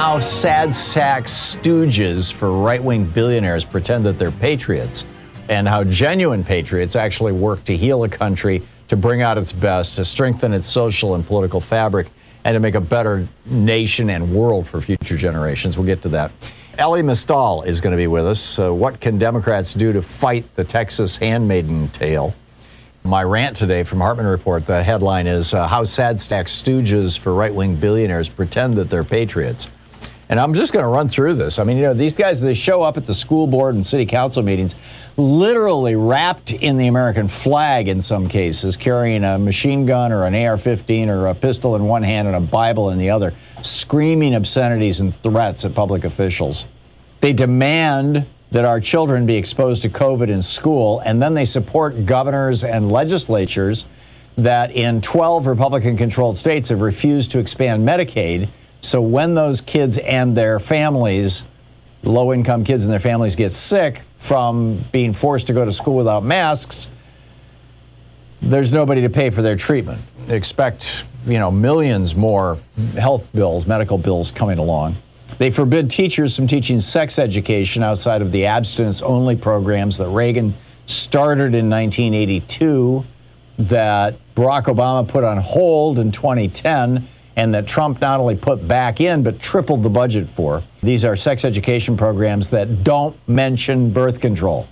How sad sack stooges for right wing billionaires pretend that they're patriots, and how genuine patriots actually work to heal a country, to bring out its best, to strengthen its social and political fabric, and to make a better nation and world for future generations. We'll get to that. Elie Mystal is going to be with us. Uh, what can Democrats do to fight the Texas handmaiden tale? My rant today from Hartmann Report, the headline is uh, How Sad Stack Stooges for Right Wing Billionaires Pretend That They're Patriots. And I'm just going to run through this. I mean, you know, these guys, they show up at the school board and city council meetings literally wrapped in the American flag in some cases, carrying a machine gun or an AR 15 or a pistol in one hand and a Bible in the other, screaming obscenities and threats at public officials. They demand that our children be exposed to COVID in school, and then they support governors and legislatures that in 12 Republican controlled states have refused to expand Medicaid. So when those kids and their families, low income kids and their families, get sick from being forced to go to school without masks, there's nobody to pay for their treatment. They expect, you know, millions more health bills, medical bills coming along. They forbid teachers from teaching sex education outside of the abstinence only programs that Reagan started in 1982, that Barack Obama put on hold in 2010, and that Trump not only put back in, but tripled the budget for. These are sex education programs that don't mention birth control.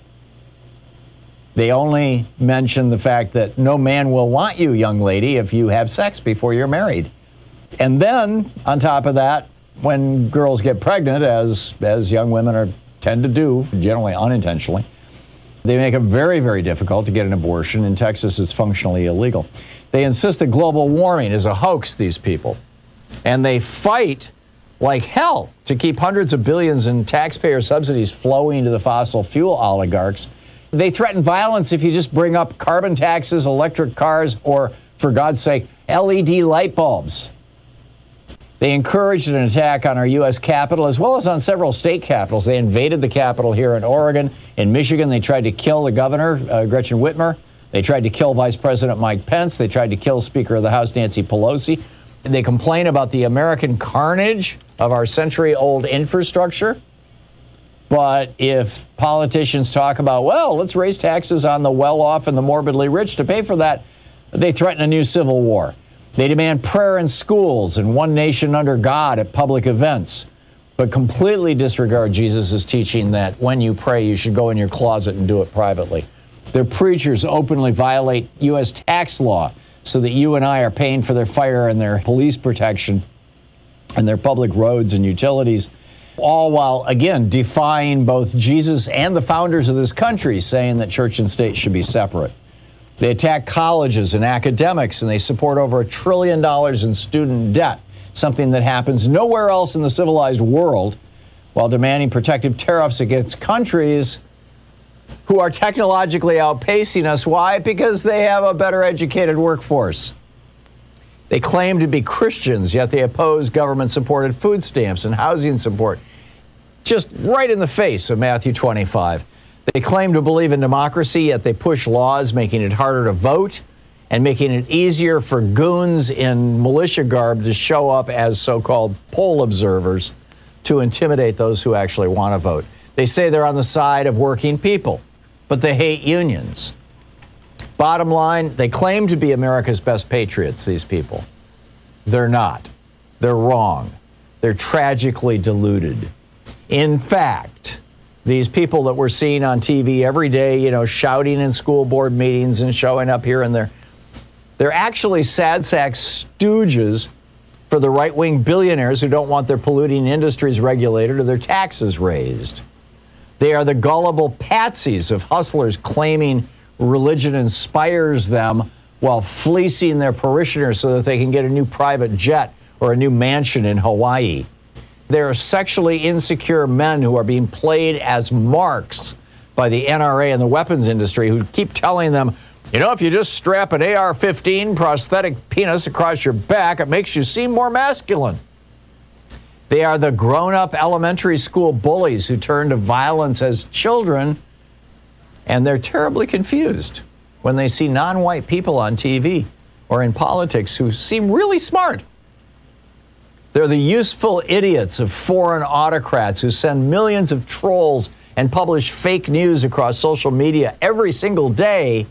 They only mention the fact that no man will want you, young lady, if you have sex before you're married. And then, on top of that, when girls get pregnant, as, as young women are, tend to do, generally unintentionally, they make it very, very difficult to get an abortion. In Texas, it's functionally illegal. They insist that global warming is a hoax, these people. And they fight like hell to keep hundreds of billions in taxpayer subsidies flowing to the fossil fuel oligarchs. They threaten violence if you just bring up carbon taxes, electric cars, or, for God's sake, LED light bulbs. They encouraged an attack on our U.S. Capitol as well as on several state capitals. They invaded the Capitol here in Oregon. In Michigan, they tried to kill the governor, uh, Gretchen Whitmer. They tried to kill Vice President Mike Pence. They tried to kill Speaker of the House Nancy Pelosi. They complain about the American carnage of our century old infrastructure. But if politicians talk about, well, let's raise taxes on the well off and the morbidly rich to pay for that, they threaten a new civil war. They demand prayer in schools and one nation under God at public events, but completely disregard Jesus' teaching that when you pray, you should go in your closet and do it privately. Their preachers openly violate U.S. tax law so that you and I are paying for their fire and their police protection and their public roads and utilities, all while, again, defying both Jesus and the founders of this country, saying that church and state should be separate. They attack colleges and academics, and they support over a trillion dollars in student debt, something that happens nowhere else in the civilized world, while demanding protective tariffs against countries who are technologically outpacing us. Why? Because they have a better educated workforce. They claim to be Christians, yet they oppose government supported food stamps and housing support. Just right in the face of Matthew 25. They claim to believe in democracy, yet they push laws making it harder to vote and making it easier for goons in militia garb to show up as so called poll observers to intimidate those who actually want to vote. They say they're on the side of working people, but they hate unions. Bottom line, they claim to be America's best patriots, these people. They're not. They're wrong. They're tragically deluded. In fact, these people that we're seeing on TV every day, you know, shouting in school board meetings and showing up here and there, they're actually sad sack stooges for the right wing billionaires who don't want their polluting industries regulated or their taxes raised. They are the gullible patsies of hustlers claiming religion inspires them while fleecing their parishioners so that they can get a new private jet or a new mansion in Hawaii. They are sexually insecure men who are being played as marks by the NRA and the weapons industry who keep telling them, you know, if you just strap an AR 15 prosthetic penis across your back, it makes you seem more masculine. They are the grown up elementary school bullies who turn to violence as children, and they're terribly confused when they see non white people on TV or in politics who seem really smart. They're the useful idiots of foreign autocrats who send millions of trolls and publish fake news across social media every single day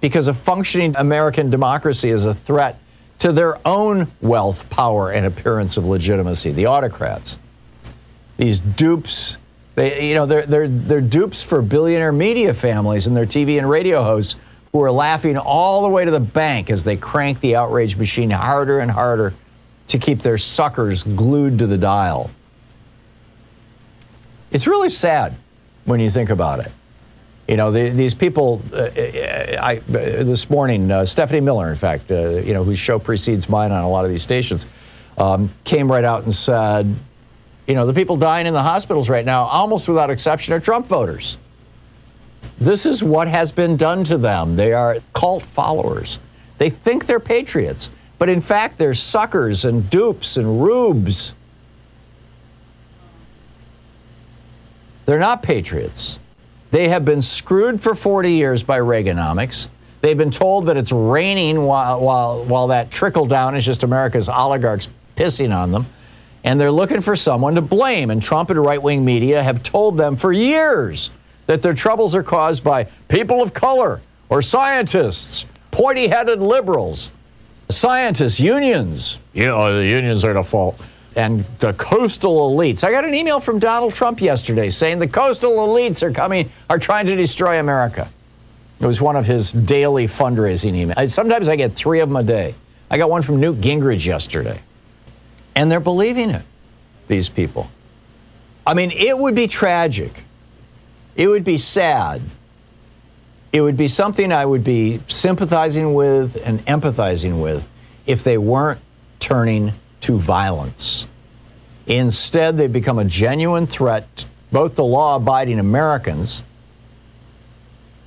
because a functioning American democracy is a threat to their own wealth, power, and appearance of legitimacy, the autocrats. These dupes, they, you know, they're, they're, they're dupes for billionaire media families and their TV and radio hosts who are laughing all the way to the bank as they crank the outrage machine harder and harder to keep their suckers glued to the dial. It's really sad when you think about it. You know, the, these people, uh, I, uh, this morning, uh, Stephanie Miller, in fact, uh, you know, whose show precedes mine on a lot of these stations, um, came right out and said, you know, the people dying in the hospitals right now, almost without exception, are Trump voters. This is what has been done to them. They are cult followers. They think they're patriots, but in fact, they're suckers and dupes and rubes. They're not patriots. They have been screwed for 40 years by Reaganomics. They've been told that it's raining while, while, while that trickle down is just America's oligarchs pissing on them. And they're looking for someone to blame. And Trump and right wing media have told them for years that their troubles are caused by people of color or scientists, pointy headed liberals, scientists, unions. You know, the unions are the fault and the coastal elites. I got an email from Donald Trump yesterday saying the coastal elites are coming, are trying to destroy America. It was one of his daily fundraising emails. Sometimes I get three of them a day. I got one from Newt Gingrich yesterday. And they're believing it, these people. I mean, it would be tragic. It would be sad. It would be something I would be sympathizing with and empathizing with if they weren't turning to violence. Instead, they've become a genuine threat, both to law abiding Americans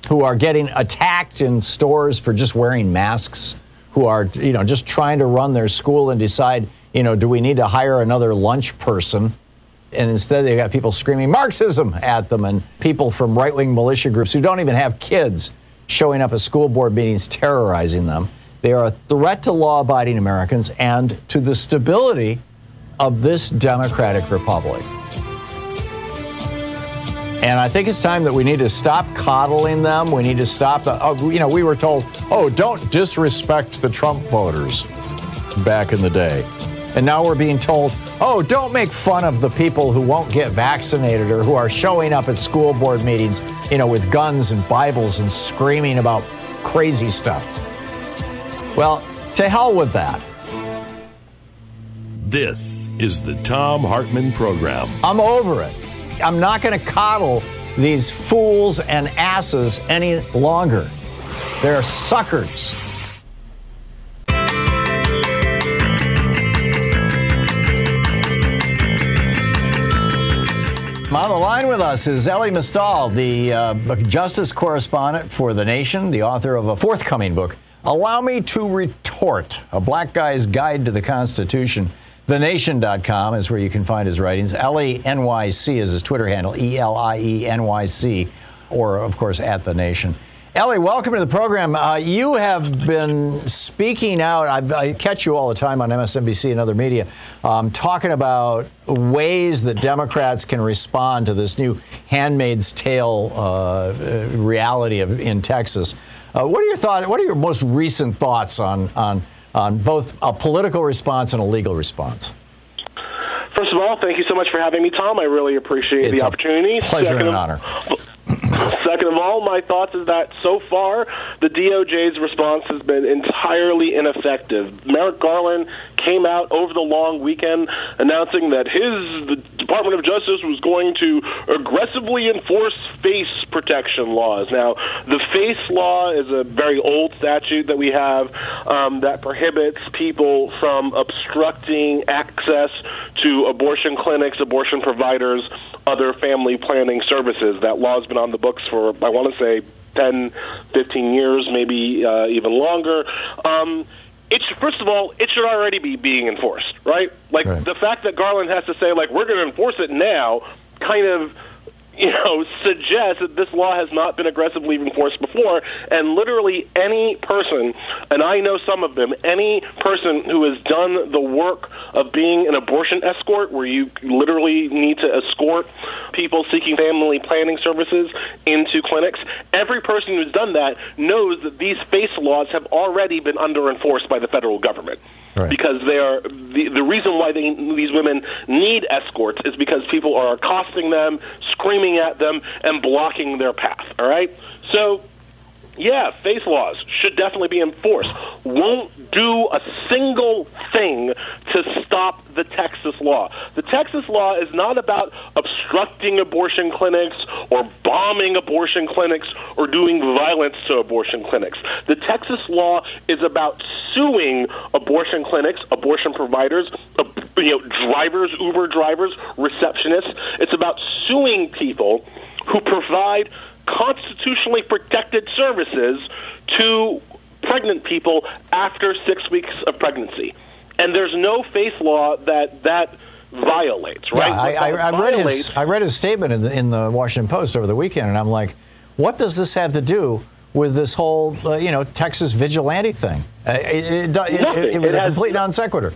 who are getting attacked in stores for just wearing masks, who are, you know, just trying to run their school and decide, you know, do we need to hire another lunch person? And instead, they've got people screaming Marxism at them and people from right wing militia groups who don't even have kids showing up at school board meetings terrorizing them. They are a threat to law abiding Americans and to the stability of this democratic republic. And I think it's time that we need to stop coddling them. We need to stop. The, oh, you know, we were told, oh, don't disrespect the Trump voters back in the day. And now we're being told, oh, don't make fun of the people who won't get vaccinated or who are showing up at school board meetings, you know, with guns and Bibles and screaming about crazy stuff. Well, to hell with that. This is the Thom Hartmann Program. I'm over it. I'm not going to coddle these fools and asses any longer. They're suckers. On the line with us is Elie Mystal, the uh, justice correspondent for The Nation, the author of a forthcoming book, Allow Me to Retort A Black Guy's Guide to the Constitution. TheNation.com is where you can find his writings. Elie NYC is his Twitter handle, E L I E N Y C. or, of course, at The Nation. Elie, welcome to the program. Uh, you have been speaking out. I, I, catch you all the time on MSNBC and other media, um, talking about ways that Democrats can respond to this new Handmaid's Tale uh, reality of, in Texas. Uh, what are your thoughts? What are your most recent thoughts on on on both a political response and a legal response? First of all, thank you so much for having me, Thom. I really appreciate it's the opportunity. pleasure Second and an honor. Second of all, my thoughts is that so far the DOJ's response has been entirely ineffective. Merrick Garland came out over the long weekend announcing that his the Department of Justice was going to aggressively enforce FACE protection laws. Now, the FACE law is a very old statute that we have um, that prohibits people from obstructing access to abortion clinics, abortion providers, other family planning services. That law has been on the books for, I want to say, 10, 15 years, maybe uh, even longer. Um, it should, first of all, it should already be being enforced, right? Like right. the fact that Garland has to say, like, we're going to enforce it now, kind of you know, suggests that this law has not been aggressively enforced before. And literally any person, and I know some of them, any person who has done the work of being an abortion escort, where you literally need to escort people seeking family planning services into clinics, every person who's done that knows that these FACE laws have already been under enforced by the federal government. Right. Because they are the, the reason why they, these women need escorts is because people are accosting them, screaming at them, and blocking their path. All right, so yeah, FACE laws should definitely be enforced. Won't do a single thing to stop the Texas law. The Texas law is not about obstructing abortion clinics or bombing abortion clinics or doing violence to abortion clinics. The Texas law is about suing abortion clinics, abortion providers, uh, you know, drivers, Uber drivers, receptionists. It's about suing people who provide constitutionally protected services to pregnant people after six weeks of pregnancy. And there's no FACE law that that violates, right? Yeah, I, I, I read his I read his statement in the, in the Washington Post over the weekend, and I'm like, what does this have to do with this whole uh, you know Texas vigilante thing? Uh, it, it, it, it, was a complete non sequitur.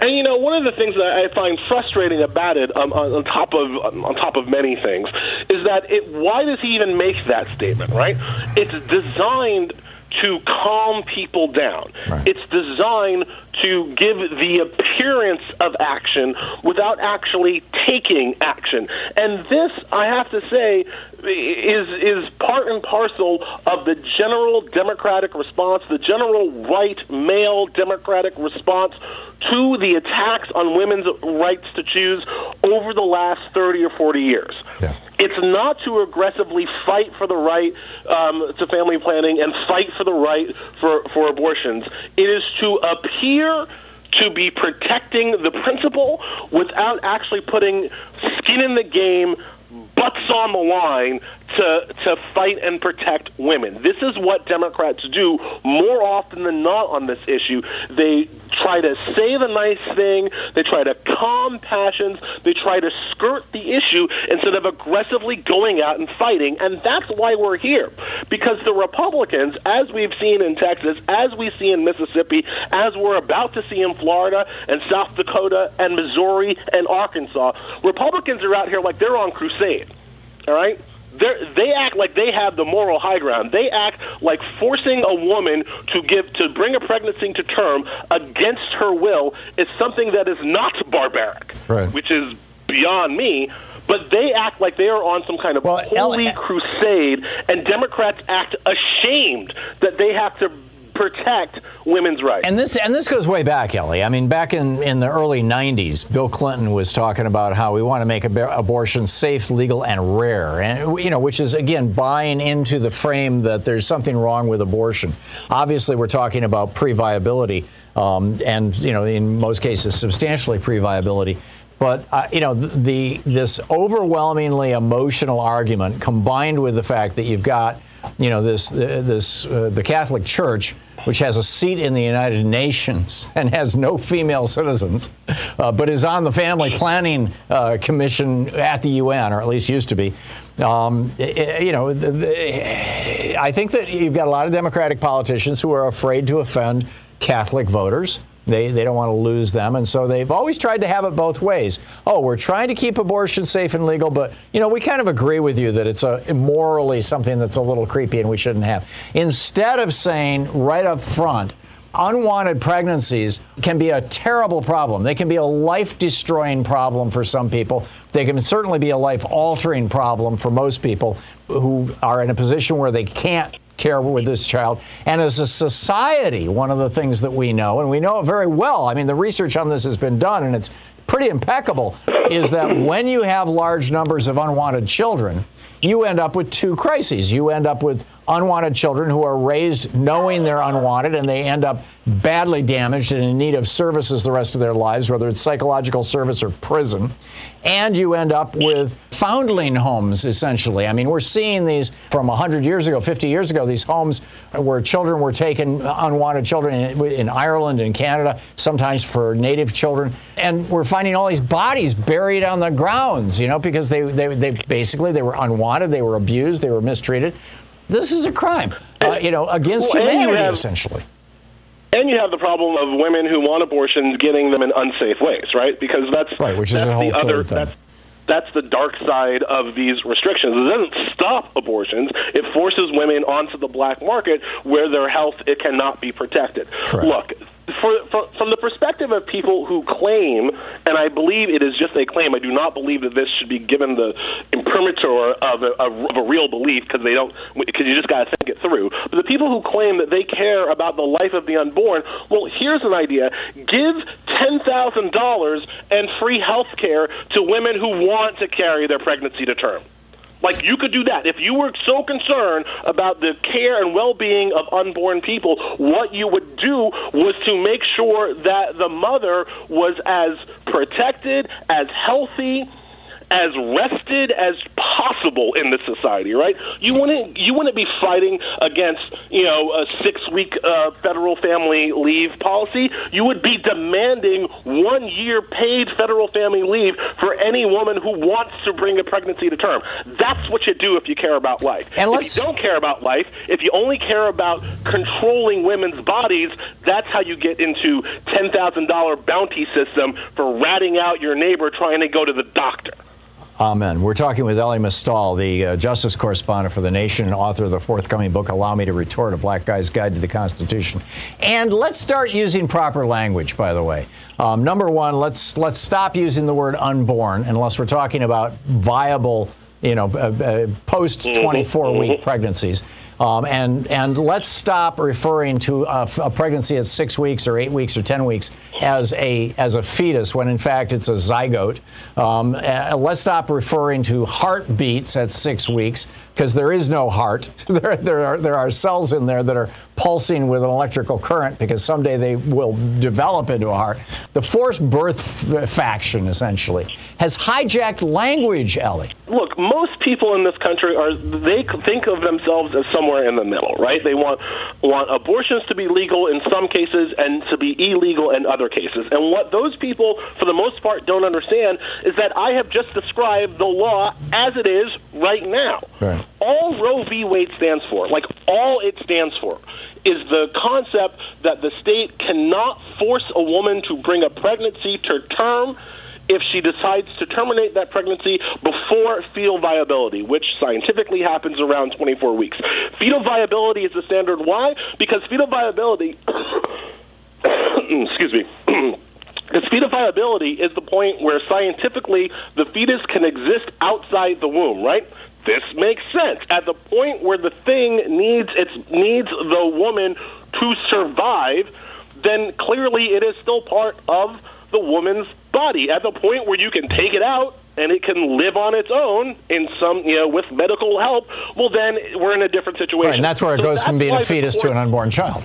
And you know, one of the things that I find frustrating about it, um, on, top of on top of many things, is that it. Why does he even make that statement? Right? It's designed to calm people down. Right. It's designed to give the appearance of action without actually taking action. And this, I have to say, is is part and parcel of the general democratic response, the general white male democratic response to the attacks on women's rights to choose over the last 30 or 40 years. Yeah. It's not to aggressively fight for the right um, to family planning and fight for the right for, for abortions. It is to appear to be protecting the principle without actually putting skin in the game, butts on the line to to fight and protect women. This is what Democrats do more often than not on this issue. They try to say the nice thing, they try to calm passions, they try to skirt the issue instead of aggressively going out and fighting, and that's why we're here. Because the Republicans, as we've seen in Texas, as we see in Mississippi, as we're about to see in Florida and South Dakota and Missouri and Arkansas, Republicans are out here like they're on crusade. All right? They're, they act like they have the moral high ground. They act like forcing a woman to give to bring a pregnancy to term against her will is something that is not barbaric, right. which is beyond me. But they act like they are on some kind of well, holy L- crusade, and Democrats act ashamed that they have to protect women's rights. And this and this goes way back, Elie. I mean, back in, in the early 90s, Bill Clinton was talking about how we want to make ab- abortion safe, legal, and rare. And you know, which is again buying into the frame that there's something wrong with abortion. Obviously, we're talking about pre-viability, um, and you know, in most cases, substantially pre-viability. But uh, you know, the, the this overwhelmingly emotional argument combined with the fact that you've got you know this this uh, the Catholic Church which has a seat in the United Nations and has no female citizens, uh, but is on the Family Planning uh, Commission at the UN, or at least used to be. Um, you know, the, the, I think that you've got a lot of Democratic politicians who are afraid to offend Catholic voters. They, they don't want to lose them. And so they've always tried to have it both ways. Oh, we're trying to keep abortion safe and legal, but, you know, we kind of agree with you that it's a morally something that's a little creepy and we shouldn't have. Instead of saying right up front, unwanted pregnancies can be a terrible problem. They can be a life destroying problem for some people. They can certainly be a life altering problem for most people who are in a position where they can't care with this child. And as a society, one of the things that we know, and we know it very well, I mean, the research on this has been done and it's pretty impeccable, is that when you have large numbers of unwanted children, you end up with two crises. You end up with unwanted children who are raised knowing they're unwanted and they end up badly damaged and in need of services the rest of their lives, whether it's psychological service or prison. And you end up with foundling homes, essentially. I mean, we're seeing these from 100 years ago, 50 years ago, these homes where children were taken, unwanted children in, in Ireland and Canada, sometimes for native children. And we're finding all these bodies buried on the grounds, you know, because they, they, they basically they were unwanted, they were abused, they were mistreated. This is a crime, uh, you know, against Well, humanity, have- essentially. And you have the problem of women who want abortions getting them in unsafe ways, right? Because that's Right, which is a whole the other thing. that's that's the dark side of these restrictions. It doesn't stop abortions; it forces women onto the black market where their health it cannot be protected. Correct. Look. For, for, from the perspective of people who claim, and I believe it is just a claim, I do not believe that this should be given the imprimatur of a, of a real belief because they don't, because you just got to think it through. But the people who claim that they care about the life of the unborn, well, here's an idea: give ten thousand dollars and free health care to women who want to carry their pregnancy to term. Like you could do that if you were so concerned about the care and well-being of unborn people. What you would do was to make sure that the mother was as protected, as healthy, as rested as possible in this society, right? You wouldn't you wouldn't be fighting against you know a six week uh, federal family leave policy. You would be demanding one year paid federal family leave for any woman who wants to bring a pregnancy to term. That's what you do if you care about life. And if you don't care about life, if you only care about controlling women's bodies, that's how you get into ten thousand dollar bounty system for ratting out your neighbor trying to go to the doctor. Amen. We're talking with Elie Mystal, the uh, justice correspondent for The Nation and author of the forthcoming book, Allow Me to Retort, A Black Guy's Guide to the Constitution. And let's start using proper language, by the way. Um, number one, let's, let's stop using the word unborn unless we're talking about viable, you know, uh, uh, post 24 week pregnancies. Um, and, and let's stop referring to a, a pregnancy at six weeks or eight weeks or 10 weeks as a, as a fetus when in fact it's a zygote. Um, uh, let's stop referring to heartbeats at six weeks because there is no heart. there, there, are, there are cells in there that are pulsing with an electrical current because someday they will develop into a heart. The forced birth f- faction, essentially, has hijacked language, Elie. look, most people in this country are they think of themselves as somewhere in the middle, right? They want want abortions to be legal in some cases and to be illegal in other cases. And what those people for the most part don't understand is that I have just described the law as it is right now. Right. All Roe v. Wade stands for, like all it stands for, is the concept that the state cannot force a woman to bring a pregnancy to term if she decides to terminate that pregnancy before fetal viability, which scientifically happens around 24 weeks. Fetal viability is the standard. Why? Because fetal viability, excuse me. Because fetal viability is the point where scientifically the fetus can exist outside the womb, right? This makes sense. At the point where the thing needs its needs the woman to survive, then clearly it is still part of the woman's body. At the point where you can take it out and it can live on its own in some, you know, with medical help, well, then we're in a different situation. Right, and that's where it So goes from being a fetus to an unborn child.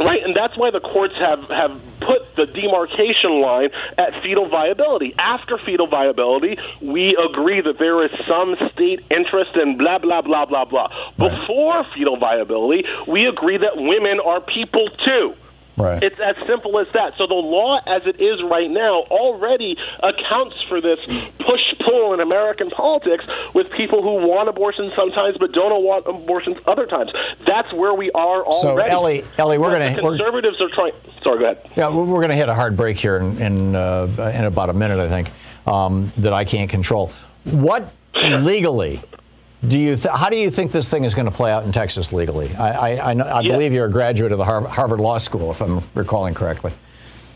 Right, and that's why the courts have, have put the demarcation line at fetal viability. After fetal viability, we agree that there is some state interest in blah, blah, blah, blah, blah. Before fetal viability, we agree that women are people too. Right. It's as simple as that. So the law, as it is right now, already accounts for this push pull in American politics with people who want abortions sometimes but don't want abortions other times. That's where we are already. So, Elie, Elie, we're going to conservatives are trying. Sorry, go ahead. Yeah, we're going to hit a hard break here in in, uh, in about a minute, I think, um, that I can't control. What legally do you? Th- how do you think this thing is going to play out in Texas legally? I I, I, know, I believe you're a graduate of the Har- Harvard Law School, if I'm recalling correctly.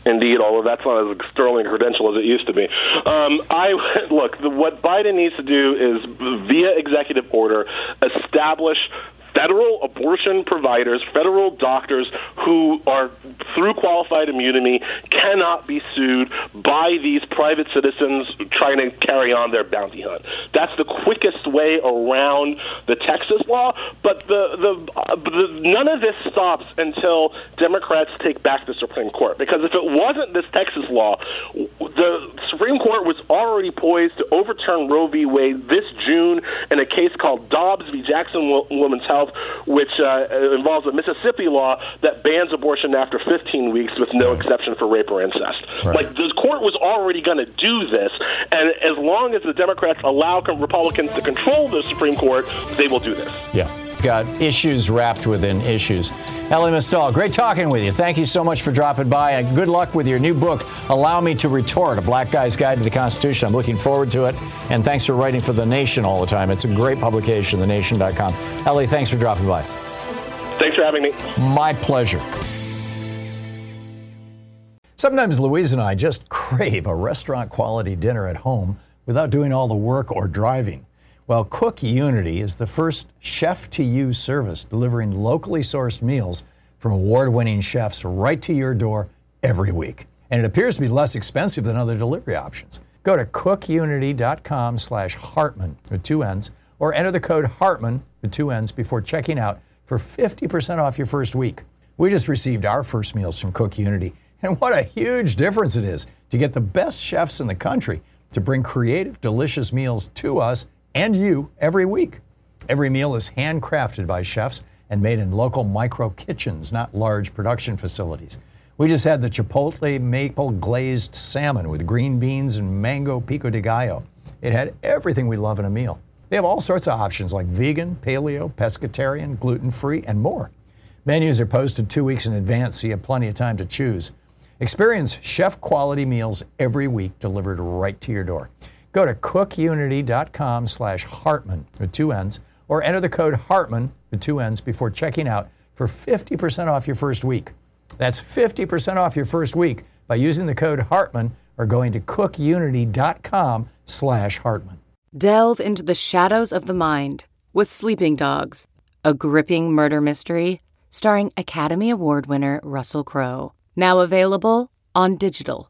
Indeed, although that's not as sterling a credential as it used to be. Um, I look. The, what Biden needs to do is, via executive order, establish federal abortion providers, federal doctors who are through qualified immunity cannot be sued by these private citizens trying to carry on their bounty hunt. That's the quickest way around the Texas law. But the the, uh, the none of this stops until Democrats take back the Supreme Court. Because if it wasn't this Texas law, the Supreme Court was already poised to overturn Roe v. Wade this June in a case called Dobbs v. Jackson Women's Health, which uh, involves a Mississippi law that bans abortion after 15 weeks with no exception for rape or incest. Like the court was already going to do this, and as long as the Democrats allow Republicans to control the Supreme Court, they will do this. Yeah. Got issues wrapped within issues. Elie Mystal, great talking with you. Thank you so much for dropping by, and good luck with your new book, Allow Me to Retort, A Black Guy's Guide to the Constitution. I'm looking forward to it, and thanks for writing for The Nation all the time. It's a great publication, thenation.com. Elie, thanks for dropping by. Thanks for having me. My pleasure. Sometimes Louise and I just crave a restaurant quality dinner at home without doing all the work or driving. Well, Cook Unity is the first chef to you service delivering locally sourced meals from award winning chefs right to your door every week. And it appears to be less expensive than other delivery options. Go to cookunity.com slash Hartmann with two N's or enter the code Hartmann with two N's before checking out for 50% off your first week. We just received our first meals from Cook Unity, and what a huge difference it is to get the best chefs in the country to bring creative, delicious meals to us and you every week. Every meal is handcrafted by chefs and made in local micro kitchens, not large production facilities. We just had the Chipotle maple glazed salmon with green beans and mango pico de gallo. It had everything we love in a meal. They have all sorts of options like vegan, paleo, pescatarian, gluten free, and more. Menus are posted two weeks in advance, so you have plenty of time to choose. Experience chef quality meals every week delivered right to your door. Go to cookunity.com slash Hartmann with two N's or enter the code Hartmann with two N's before checking out for 50% off your first week. That's 50% off your first week by using the code Hartmann or going to cookunity.com slash Hartmann. Delve into the shadows of the mind with Sleeping Dogs, a gripping murder mystery starring Academy Award winner Russell Crowe. Now available on digital.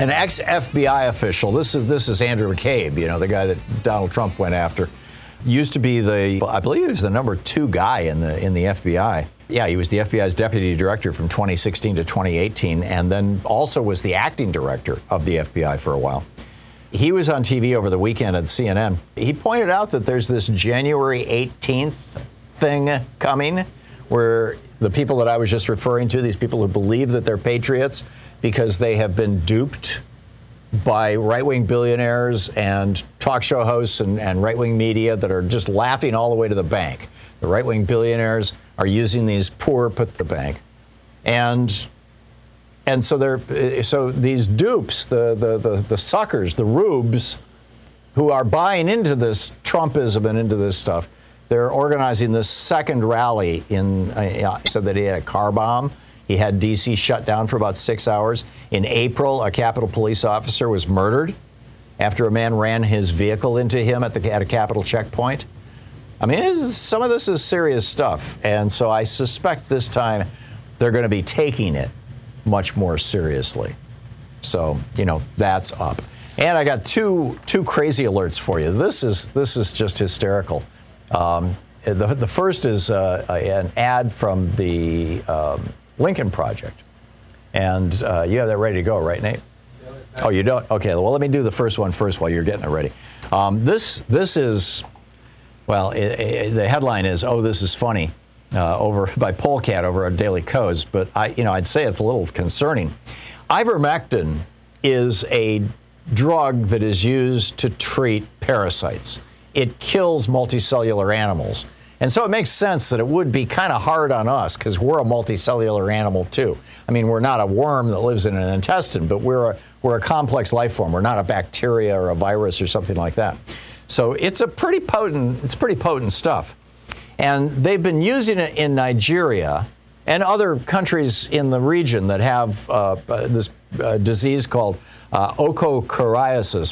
An ex FBI official, this is this is Andrew McCabe, you know, the guy that Donald Trump went after. Used to be the I believe he was the number two guy in the in the FBI. Yeah, he was the FBI's deputy director from 2016 to 2018, and then also was the acting director of the FBI for a while. He was on TV over the weekend at CNN. He pointed out that there's this January 18th thing coming where the people that I was just referring to, these people who believe that they're patriots because they have been duped by right wing billionaires and talk show hosts and, and right wing media that are just laughing all the way to the bank. The right wing billionaires are using these poor put the bank. And and so they're so these dupes, the the the, the suckers, the rubes, who are buying into this Trumpism and into this stuff, they're organizing this second rally in. Uh, said that he had a car bomb. He had D.C. shut down for about six hours. In April, a Capitol police officer was murdered after a man ran his vehicle into him at, the, at a Capitol checkpoint. I mean, some of this is serious stuff. And so I suspect this time they're going to be taking it much more seriously. So, you know, that's up. And I got two two crazy alerts for you. This is this is just hysterical. Um, the, the first is uh, an ad from the um, Lincoln Project, and uh, you have that ready to go, right, Nate? Oh, you don't? Okay. Well, let me do the first one first while you're getting it ready. Um, this this is well, it, it, the headline is "Oh, this is funny." Uh, over by Polecat over at Daily Kos, but I, you know, I'd say it's a little concerning. Ivermectin is a drug that is used to treat parasites. It kills multicellular animals. And so it makes sense that it would be kind of hard on us because we're a multicellular animal too. I mean, we're not a worm that lives in an intestine, but we're a, we're a complex life form. We're not a bacteria or a virus or something like that. So it's a pretty potent, it's pretty potent stuff. And they've been using it in Nigeria and other countries in the region that have uh, uh this uh, disease called uh,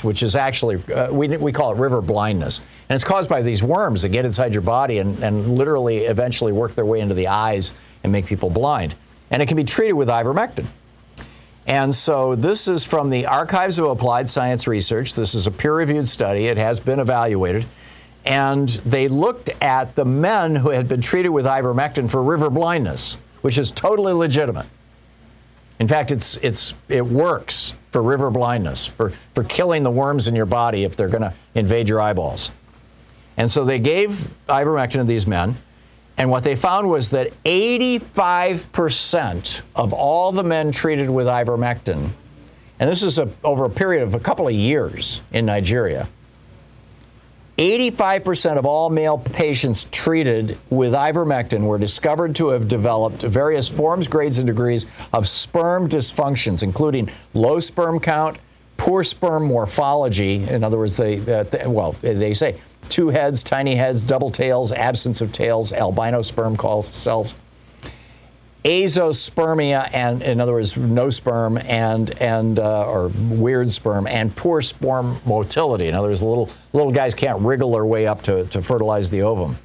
which is actually, uh, we, we call it river blindness. And it's caused by these worms that get inside your body and, and literally eventually work their way into the eyes and make people blind. And it can be treated with ivermectin. And so this is from the Archives of Applied Science Research. This is a peer reviewed study, it has been evaluated. And they looked at the men who had been treated with ivermectin for river blindness, which is totally legitimate. In fact, it's, it's, it works for river blindness, for, for killing the worms in your body if they're going to invade your eyeballs. And so they gave ivermectin to these men, and what they found was that 85% of all the men treated with ivermectin, and this is a, over a period of a couple of years in Nigeria, 85% of all male patients treated with ivermectin were discovered to have developed various forms, grades, and degrees of sperm dysfunctions, including low sperm count, poor sperm morphology. In other words, they, uh, th- well, they say two heads, tiny heads, double tails, absence of tails, albino sperm cells azoospermia, and in other words, no sperm, and and uh, or weird sperm, and poor sperm motility. In other words, little little guys can't wriggle their way up to, to fertilize the ovum.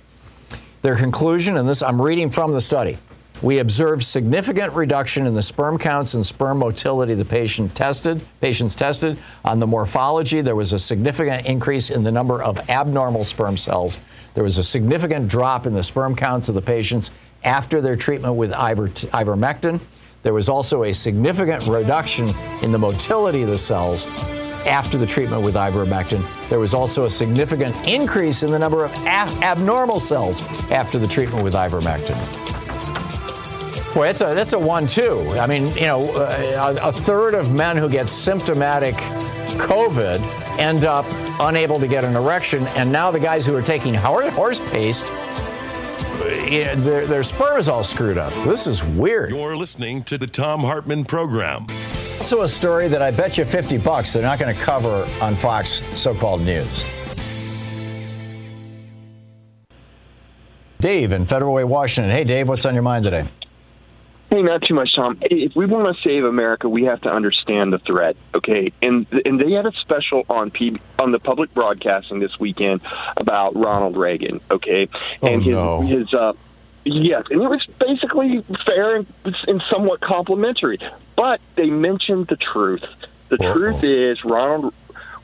Their conclusion, and this I'm reading from the study. We observed significant reduction in the sperm counts and sperm motility the patient tested, patients tested. On the morphology, there was a significant increase in the number of abnormal sperm cells. There was a significant drop in the sperm counts of the patients after their treatment with iver- ivermectin. There was also a significant reduction in the motility of the cells after the treatment with ivermectin. There was also a significant increase in the number of abnormal cells after the treatment with ivermectin. Boy, that's a, that's a one-two. I mean, you know, uh, a, a third of men who get symptomatic COVID end up unable to get an erection, and now the guys who are taking horse paste their, their sperm is all screwed up. This is weird. You're listening to the Thom Hartmann program. Also, a story that I bet you 50 bucks they're not going to cover on Fox so called news. Dave in Federal Way, Washington. Hey, Dave, what's on your mind today? Hey, not too much, Thom. If we want to save America, we have to understand the threat, okay? And and they had a special on P, on the public broadcasting this weekend about Ronald Reagan, okay? Oh, and his no. his uh Yes, and it was basically fair and, and somewhat complimentary, but they mentioned the truth. The Uh-oh. truth is Ronald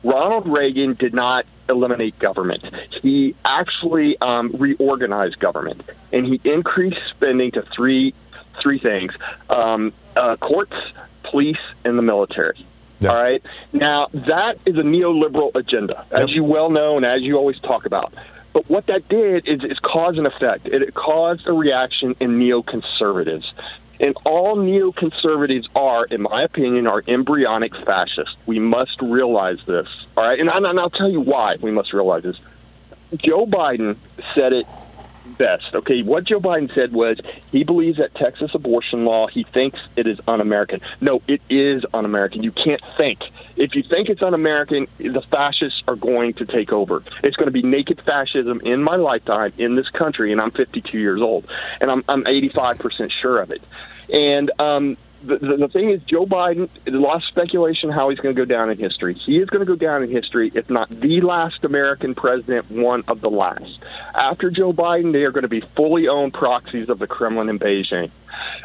Ronald Reagan did not eliminate government. He actually um, reorganized government, and he increased spending to three three things: um, uh, courts, police, and the military. Yeah. All right. Now that is a neoliberal agenda, as Yep. you well know and as you always talk about. But what that did is, is cause an effect. It caused a reaction in neoconservatives. And all neoconservatives are, in my opinion, are embryonic fascists. We must realize this. All right. And, I- and I'll tell you why we must realize this. Joe Biden said it best. Okay, what Joe Biden said was he believes that Texas abortion law, he thinks it is un American. No, it is un American. You can't think. If you think it's un American, the fascists are going to take over. It's going to be naked fascism in my lifetime in this country, and I'm 52 years old, and I'm, I'm 85% sure of it. And um, the, the, thing is, Joe Biden, a lot of speculation how he's going to go down in history. He is going to go down in history, if not the last American president, one of the last. After Joe Biden, they are going to be fully owned proxies of the Kremlin in Beijing.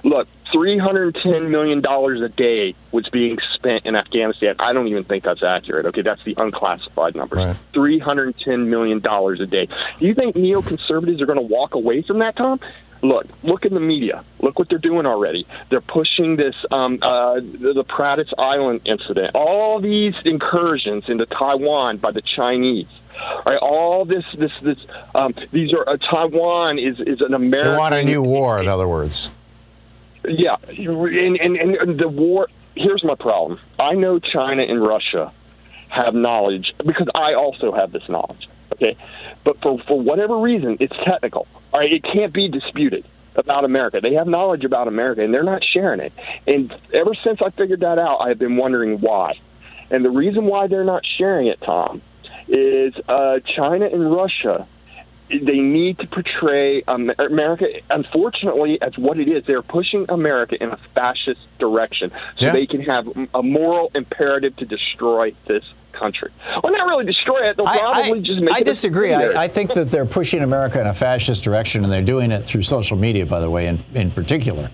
Look, $310 million a day was being spent in Afghanistan. I don't even think that's accurate. Okay, that's the unclassified numbers. Right. $310 million a day. Do you think neoconservatives are going to walk away from that, Tom? Look, look in the media. Look what they're doing already. They're pushing this, um, uh, the, the Island incident, all these incursions into Taiwan by the Chinese. Right, all this, this, this. Um, these are uh, Taiwan is is an American. They want a new war, in other words. Yeah, and, and and the war. Here's my problem. I know China and Russia have knowledge because I also have this knowledge. Okay, but for for whatever reason, it's technical. All right, it can't be disputed about America. They have knowledge about America, and they're not sharing it. And ever since I figured that out, I have been wondering why. And the reason why they're not sharing it, Thom, is uh, China and Russia they need to portray America, unfortunately, as what it is. They're pushing America in a fascist direction so Yeah. they can have a moral imperative to destroy this country. Well, not really destroy it. They'll I, probably I- just make I it disagree. I, I think that they're pushing America in a fascist direction, and they're doing it through social media, by the way, in, in particular.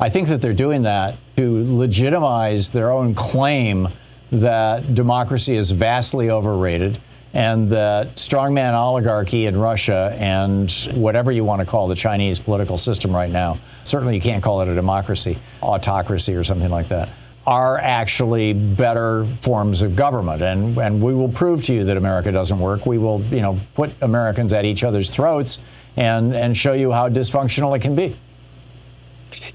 I think that they're doing that to legitimize their own claim that democracy is vastly overrated and that strongman oligarchy in Russia and whatever you want to call the Chinese political system right now, certainly you can't call it a democracy, autocracy or something like that, are actually better forms of government. And, and we will prove to you that America doesn't work. We will, you know, put Americans at each other's throats and, and show you how dysfunctional it can be.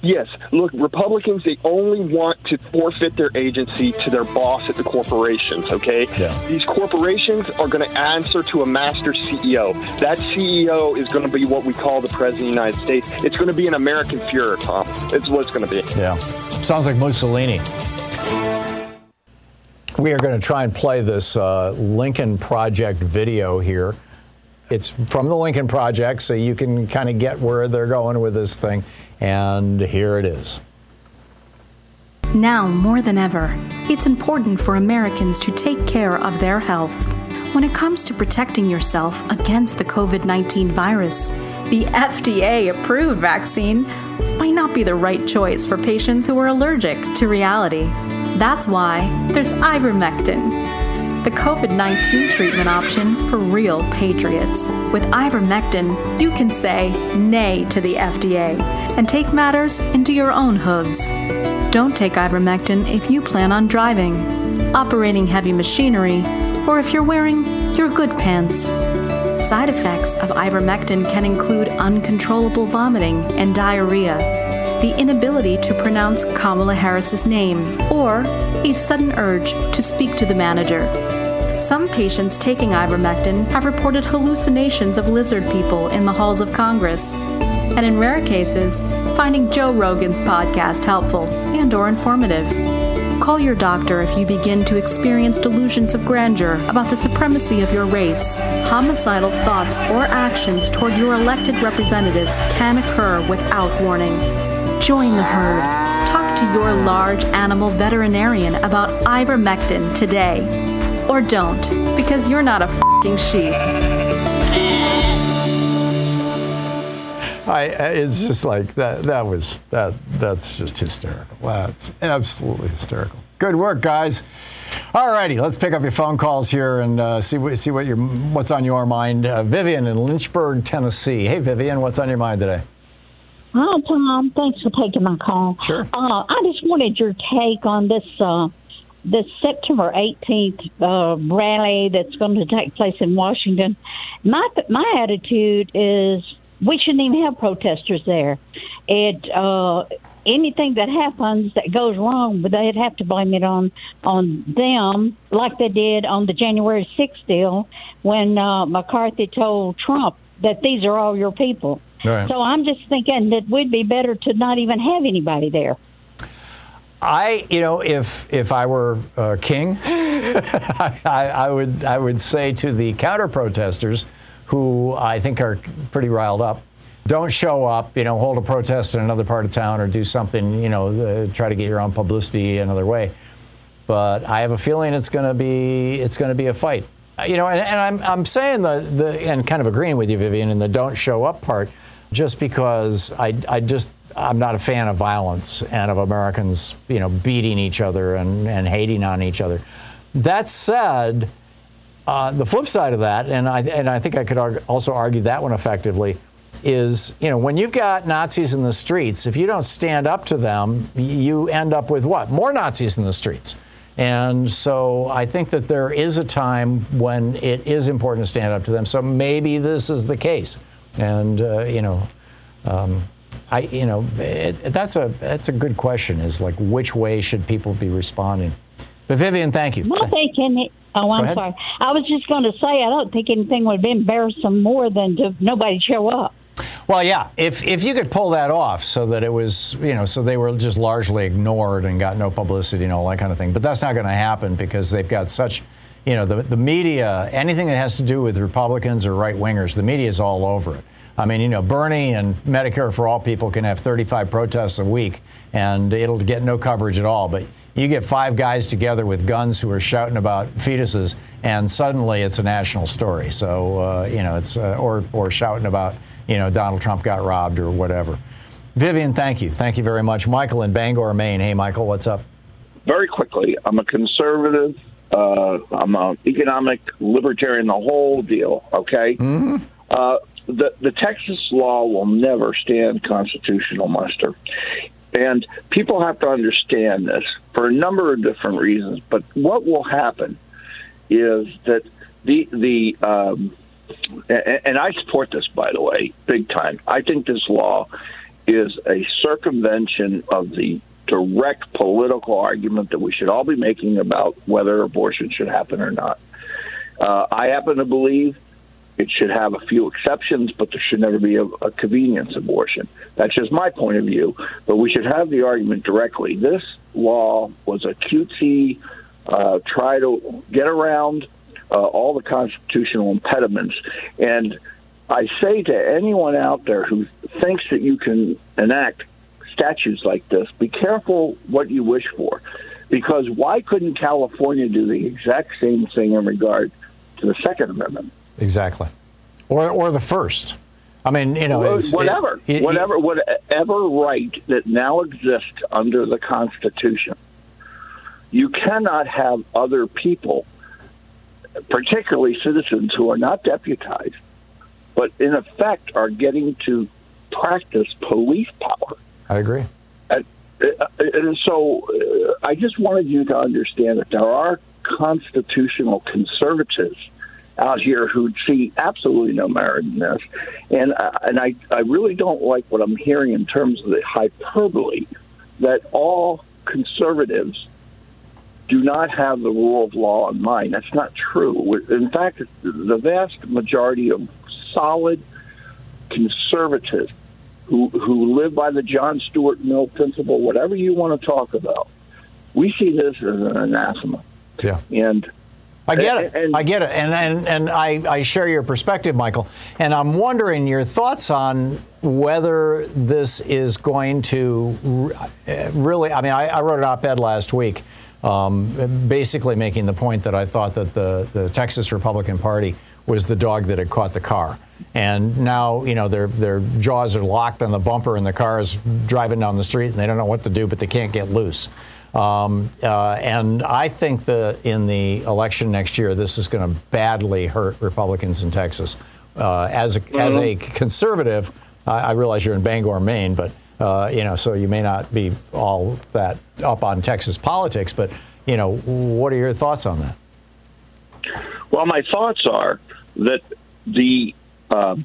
Yes, look, Republicans, they only want to forfeit their agency to their boss at the corporations, okay? Yeah. These corporations are going to answer to a master CEO. That CEO is going to be what we call the President of the United States. It's going to be an American Fuhrer, Thom. It's what it's going to be. Yeah. Sounds like Mussolini. We are going to try and play this uh, Lincoln Project video here. It's from the Lincoln Project, so you can kind of get where they're going with this thing. And here it is. Now more than ever, it's important for Americans to take care of their health. When it comes to protecting yourself against the COVID 19 virus, the FDA approved vaccine might not be the right choice for patients who are allergic to reality. That's why there's ivermectin, the COVID 19 treatment option for real patriots. With ivermectin, you can say nay to the FDA and take matters into your own hooves. Don't take ivermectin if you plan on driving, operating heavy machinery, or if you're wearing your good pants. Side effects of ivermectin can include uncontrollable vomiting and diarrhea, the inability to pronounce Kamala Harris's name, or a sudden urge to speak to the manager. Some patients taking ivermectin have reported hallucinations of lizard people in the halls of Congress. And in rare cases, finding Joe Rogan's podcast helpful and or informative. Call your doctor if you begin to experience delusions of grandeur about the supremacy of your race. Homicidal thoughts or actions toward your elected representatives can occur without warning. Join the herd. Talk to your large animal veterinarian about ivermectin today. Or don't, because you're not a fucking sheep. I, it's just like that. That was that. That's just hysterical. That's absolutely hysterical. Good work, guys. All righty, let's pick up your phone calls here and uh, see what see what your what's on your mind. Uh, Vivian in Lynchburg, Tennessee. Hey, Vivian, what's on your mind today? Hi, Thom. Thanks for taking my call. Sure. Uh, I just wanted your take on this uh, this September 18th uh, rally that's going to take place in Washington. My my attitude is we shouldn't even have protesters there. It uh, anything that happens that goes wrong, but they'd have to blame it on on them, like they did on the January 6th deal when uh, McCarthy told Trump that these are all your people. Right. So I'm just thinking that we'd be better to not even have anybody there. I, you know, if if I were uh, king, I, I would I would say to the counter protesters, who I think are pretty riled up, don't show up, you know, hold a protest in another part of town or do something, you know, uh, try to get your own publicity another way. But I have a feeling it's going to be it's going to be a fight. You know, and, and, I'm I'm saying the the and kind of agreeing with you, Vivian, in the don't show up part, just because I I just I'm not a fan of violence and of Americans, you know, beating each other and, and hating on each other. That said, uh, the flip side of that, and I and I think I could also argue that one effectively, is you know when you've got Nazis in the streets, if you don't stand up to them, you end up with what? More Nazis in the streets. And so I think that there is a time when it is important to stand up to them. So maybe this is the case. And uh, you know. Um, I, you know, it, that's a that's a good question. Is like which way should people be responding? But Vivian, thank you. My thinking. Oh, I'm sorry. I was just going to say I don't think anything would be embarrassing more than to nobody show up. Well, yeah. If if you could pull that off, so that it was, you know, so they were just largely ignored and got no publicity and all that kind of thing. But that's not going to happen because they've got such, you know, the the media. Anything that has to do with Republicans or right wingers, the media is all over it. I mean, you know, Bernie and Medicare for all people can have 35 protests a week and it'll get no coverage at all. But you get five guys together with guns who are shouting about fetuses, and suddenly it's a national story. So, uh, you know, it's, uh, or, or shouting about, you know, Donald Trump got robbed or whatever. Vivian, thank you. Thank you very much. Michael in Bangor, Maine. Hey, Michael, what's up? Very quickly, I'm a conservative. Uh, I'm an economic libertarian, the whole deal, okay? Mm-hmm. The, the Texas law will never stand constitutional muster. And people have to understand this for a number of different reasons. But what will happen is that the the um, and I support this, by the way, big time. I think this law is a circumvention of the direct political argument that we should all be making about whether abortion should happen or not. Uh, I happen to believe it should have a few exceptions, but there should never be a, a convenience abortion. That's just my point of view. But we should have the argument directly. This law was a cutesy uh, try to get around uh, all the constitutional impediments. And I say to anyone out there who thinks that you can enact statutes like this, be careful what you wish for. Because why couldn't California do the exact same thing in regard to the Second Amendment? Exactly. Or, or the first. I mean, you know, well, whatever, it, it, whatever, whatever right that now exists under the Constitution, you cannot have other people, particularly citizens who are not deputized, but in effect are getting to practice police power. I agree. And, and so, uh, I just wanted you to understand that there are constitutional conservatives out here who see absolutely no merit in this, and uh, and I I really don't like what I'm hearing in terms of the hyperbole that all conservatives do not have the rule of law in mind. That's not true. In fact, the vast majority of solid conservatives who who live by the John Stuart Mill principle, whatever you want to talk about, we see this as an anathema. Yeah. And I get it. And, I get it. And, and, and I, I share your perspective, Michael. And I'm wondering your thoughts on whether this is going to really. I mean, I, I wrote an op ed last week um, basically making the point that I thought that the, the Texas Republican Party was the dog that had caught the car. And now, you know, their, their jaws are locked on the bumper and the car is driving down the street and they don't know what to do, but they can't get loose. Um, uh, and I think that in the election next year, this is going to badly hurt Republicans in Texas. Uh, as a, mm-hmm. as a conservative, I, I, realize you're in Bangor, Maine, but uh, you know, so you may not be all that up on Texas politics. But you know, what are your thoughts on that? Well, my thoughts are that the uh,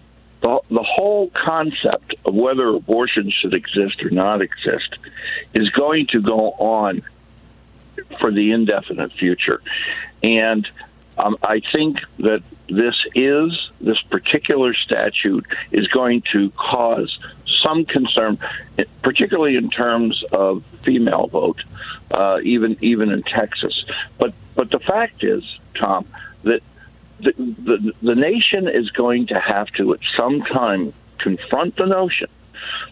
the, the whole concept of whether abortion should exist or not exist is going to go on for the indefinite future. And um, I think that this is, this particular statute is going to cause some concern, particularly in terms of female vote, uh, even even in Texas. But but the fact is, Thom, that the, the, the nation is going to have to at some time confront the notion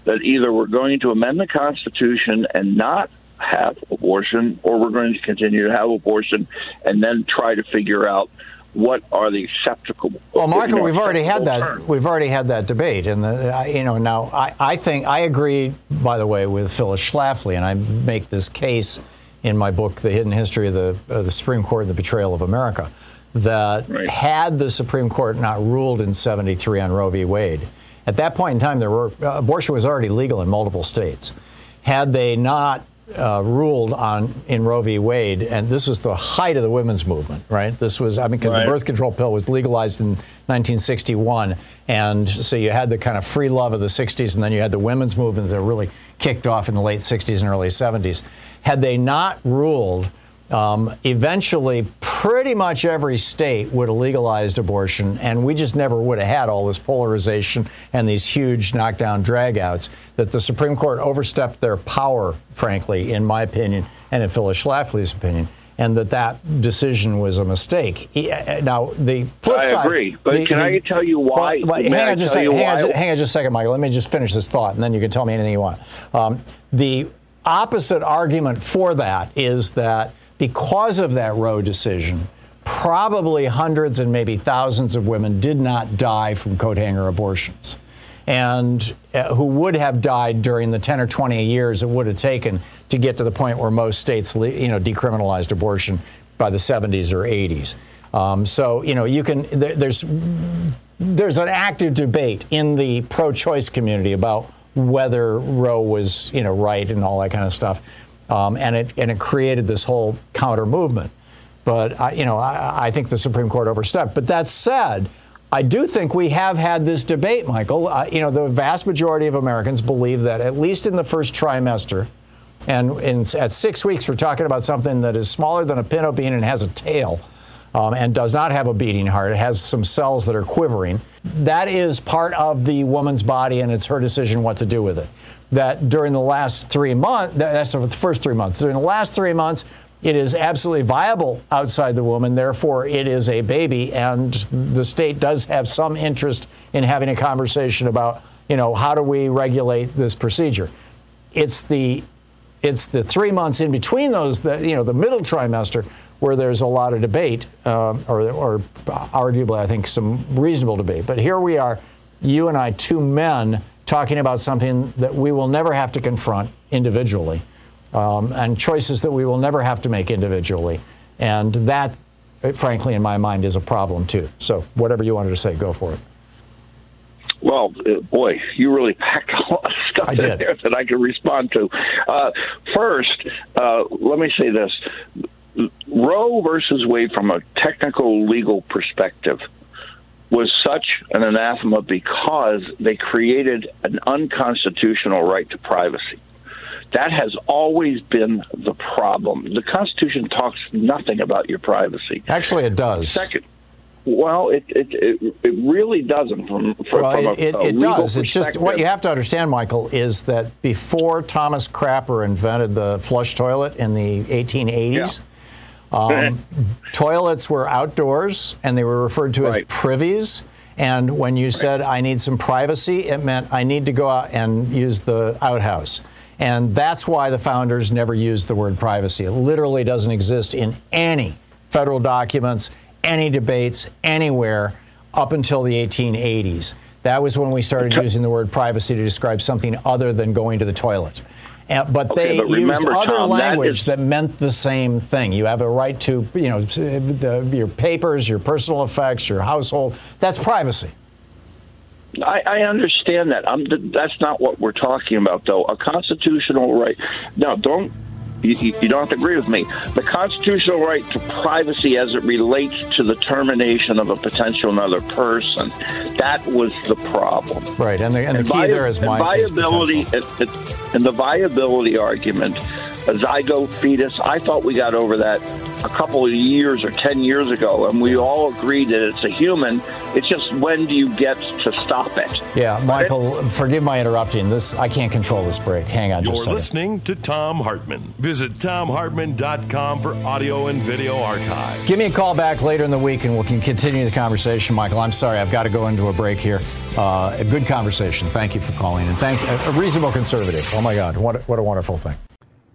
that either we're going to amend the Constitution and not have abortion, or we're going to continue to have abortion and then try to figure out what are the acceptable. Well, Michael, we've already had that. terms. We've already had that debate, and the, I- you know now I, I think I agree. By the way, with Phyllis Schlafly, and I make this case in my book, "The Hidden History of the uh, the Supreme Court and the Betrayal of America," that had the Supreme Court not ruled in '73 on Roe v. Wade, at that point in time, there were uh, abortion was already legal in multiple states. Had they not uh, ruled on in Roe v. Wade, and this was the height of the women's movement, right? This was, I mean, because Right. the birth control pill was legalized in 1961, and so you had the kind of free love of the 60s, and then you had the women's movement that really kicked off in the late 60s and early 70s. Had they not ruled, um, eventually, pretty much every state would have legalized abortion, and we just never would have had all this polarization and these huge knockdown dragouts. That the Supreme Court overstepped their power, frankly, in my opinion, and in Phyllis Schlafly's opinion, and that that decision was a mistake. E- uh, Now, the flip I side. agree, but the- can I tell you why? Well, hang I on just a second. Hang on, hang on just a second, Michael. Let me just finish this thought, and then you can tell me anything you want. Um, the opposite argument for that is that because of that Roe decision, probably hundreds and maybe thousands of women did not die from coat hanger abortions. And uh, who would have died during the 10 or 20 years it would have taken to get to the point where most states, you know, decriminalized abortion by the 70s or 80s. Um, so, you know, you can, there, there's, there's an active debate in the pro-choice community about whether Roe was, you know, right and all that kind of stuff, um, and it and it created this whole counter movement. But I, you know, I, I think the Supreme Court overstepped. But that said, I do think we have had this debate, Michael. Uh, you know, the vast majority of Americans believe that at least in the first trimester, and in, at six weeks, we're talking about something that is smaller than a pinto bean and has a tail um, and does not have a beating heart. It has some cells that are quivering. That is part of the woman's body, and it's her decision what to do with it. That during the last three months, that's the first three months, during the last three months, it is absolutely viable outside the woman, therefore, it is a baby, and the state does have some interest in having a conversation about, you know, how do we regulate this procedure? It's the it's the three months in between those, the, you know, the middle trimester, where there's a lot of debate, um, or, or arguably, I think, some reasonable debate. But here we are, you and I, two men, talking about something that we will never have to confront individually, um, and choices that we will never have to make individually. And that, frankly, in my mind, is a problem too. So, whatever you wanted to say, go for it. Well, uh, boy, you really packed a lot of stuff in there that I could respond to. Uh, first, uh, let me say this: Roe versus Wade, from a technical legal perspective, was such an anathema because they created an unconstitutional right to privacy. That has always been the problem. The Constitution talks nothing about your privacy. Actually, it does. Second, well, it it, it, it really doesn't from, from, Well, from a, it, it, a it does. It's just what you have to understand, Michael, is that before Thomas Crapper invented the flush toilet in the 1880s, um, toilets were outdoors and they were referred to as privies. And when you said, I need some privacy, it meant I need to go out and use the outhouse. And that's why the founders never used the word privacy. It literally doesn't exist in any federal documents, any debates, anywhere up until the 1880s. That was when we started using the word privacy to describe something other than going to the toilet. And, but Okay, they but used remember, other Thom, language is- that meant the same thing. You have a right to, you know, the, your papers, your personal effects, your household. That's privacy. I, I understand that. I'm, that's not what we're talking about, though. A constitutional right. Now, don't you, you don't have to agree with me. The constitutional right to privacy, as it relates to the termination of a potential another person, that was the problem. Right, and the, and the key vi- there is my viability and, and the viability argument. A zygote fetus. I thought we got over that a couple of years or 10 years ago, and we all agreed that it's a human. It's just when do you get to stop it? Yeah, Michael, forgive my interrupting. This I can't control this break. Hang on You're just a second. listening to Thom Hartmann. Visit thomhartmann.com for audio and video archives. Give me a call back later in the week and we can continue the conversation, Michael. I'm sorry, I've got to go into a break here. Uh, a good conversation. Thank you for calling and thank a, a reasonable conservative. Oh my God, what a, what a wonderful thing.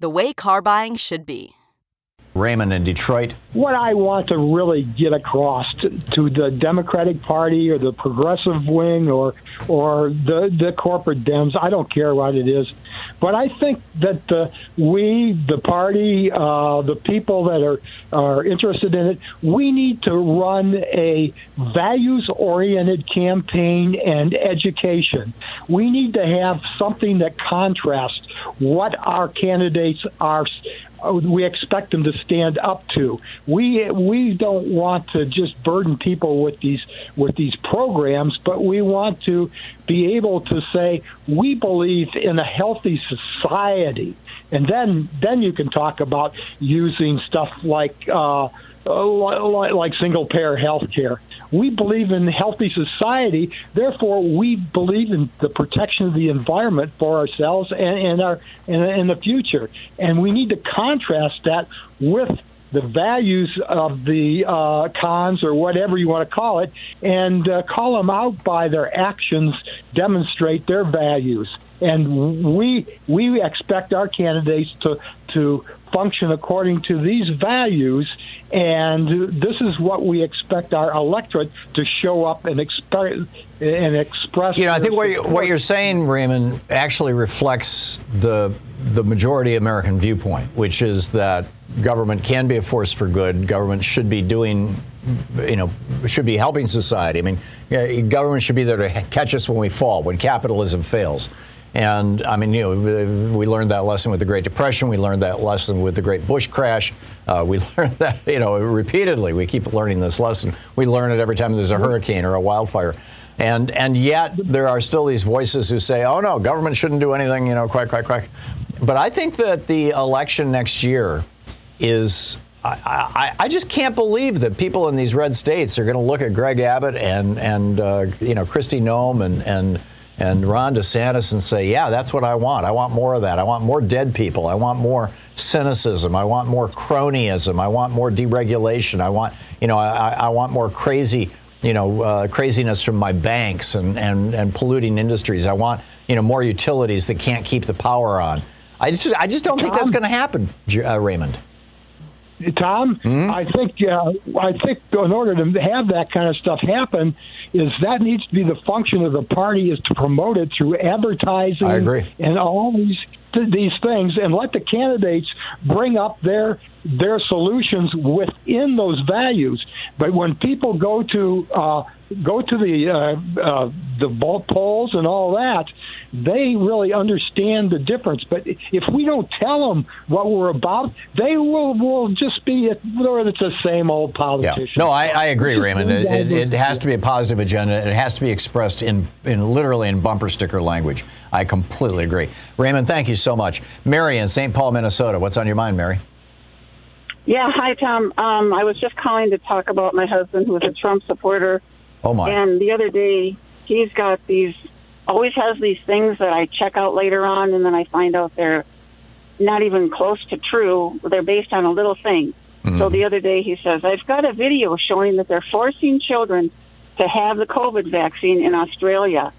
the way car buying should be. Raymond in Detroit. What I want to really get across to, to the Democratic Party or the progressive wing or or the the corporate Dems, I don't care what it is, but I think that we, the party, uh, the people that are are interested in it, we need to run a values oriented campaign and education. We need to have something that contrasts what our candidates are we expect them to stand up to. We we don't want to just burden people with these with these programs, but we want to be able to say we believe in a healthy society, and then then you can talk about using stuff like. Uh, like single payer health care. We believe in healthy society, therefore we believe in the protection of the environment for ourselves and, and our in, in the future. And we need to contrast that with the values of the uh, cons or whatever you want to call it, and uh, call them out by their actions, demonstrate their values. And we we expect our candidates to to function according to these values, and this is what we expect our electorate to show up and, and express. You know, I think what, you, what you're saying, Raymond, actually reflects the the majority American viewpoint, which is that government can be a force for good. Government should be doing, you know, should be helping society. I mean, government should be there to catch us when we fall, when capitalism fails. And I mean, you know, we learned that lesson with the Great Depression. We learned that lesson with the Great Bush crash. Uh, we learned that, you know, repeatedly. We keep learning this lesson. We learn it every time there's a hurricane or a wildfire. And and yet there are still these voices who say, "Oh no, government shouldn't do anything." You know, quack quack quack. But I think that the election next year is I, I, I, just can't believe that people in these red states are going to look at Greg Abbott and and uh, you know Kristi Noem and and and Ron DeSantis and say, yeah, that's what I want. I want more of that. I want more dead people. I want more cynicism. I want more cronyism. I want more deregulation. I want you know I, I want more crazy you know uh, craziness from my banks and, and and polluting industries. I want you know more utilities that can't keep the power on. I just I just don't think that's going to happen, uh, Raymond. Thom, mm-hmm. I think uh, I think in order to have that kind of stuff happen, is that needs to be the function of the party is to promote it through advertising I agree. and all these these things, and let the candidates bring up their their solutions within those values. But when people go to uh, go to the uh, uh, the polls and all that, they really understand the difference. But if we don't tell them what we're about, they will will just be it's the same old politician. Yeah. No, I, I agree, Raymond. It, it, it, has to be a positive agenda. It has to be expressed in in literally in bumper sticker language. I completely agree. Raymond, thank you so much. Mary in St. Paul, Minnesota. What's on your mind, Mary? Yeah, hi Thom. Um, I was just calling to talk about my husband, who is a Trump supporter. Oh my! And the other day, he's got these, always has these things that I check out later on, and then I find out they're not even close to true. They're based on a little thing. Mm-hmm. So the other day, he says, "I've got a video showing that they're forcing children to have the COVID vaccine in Australia.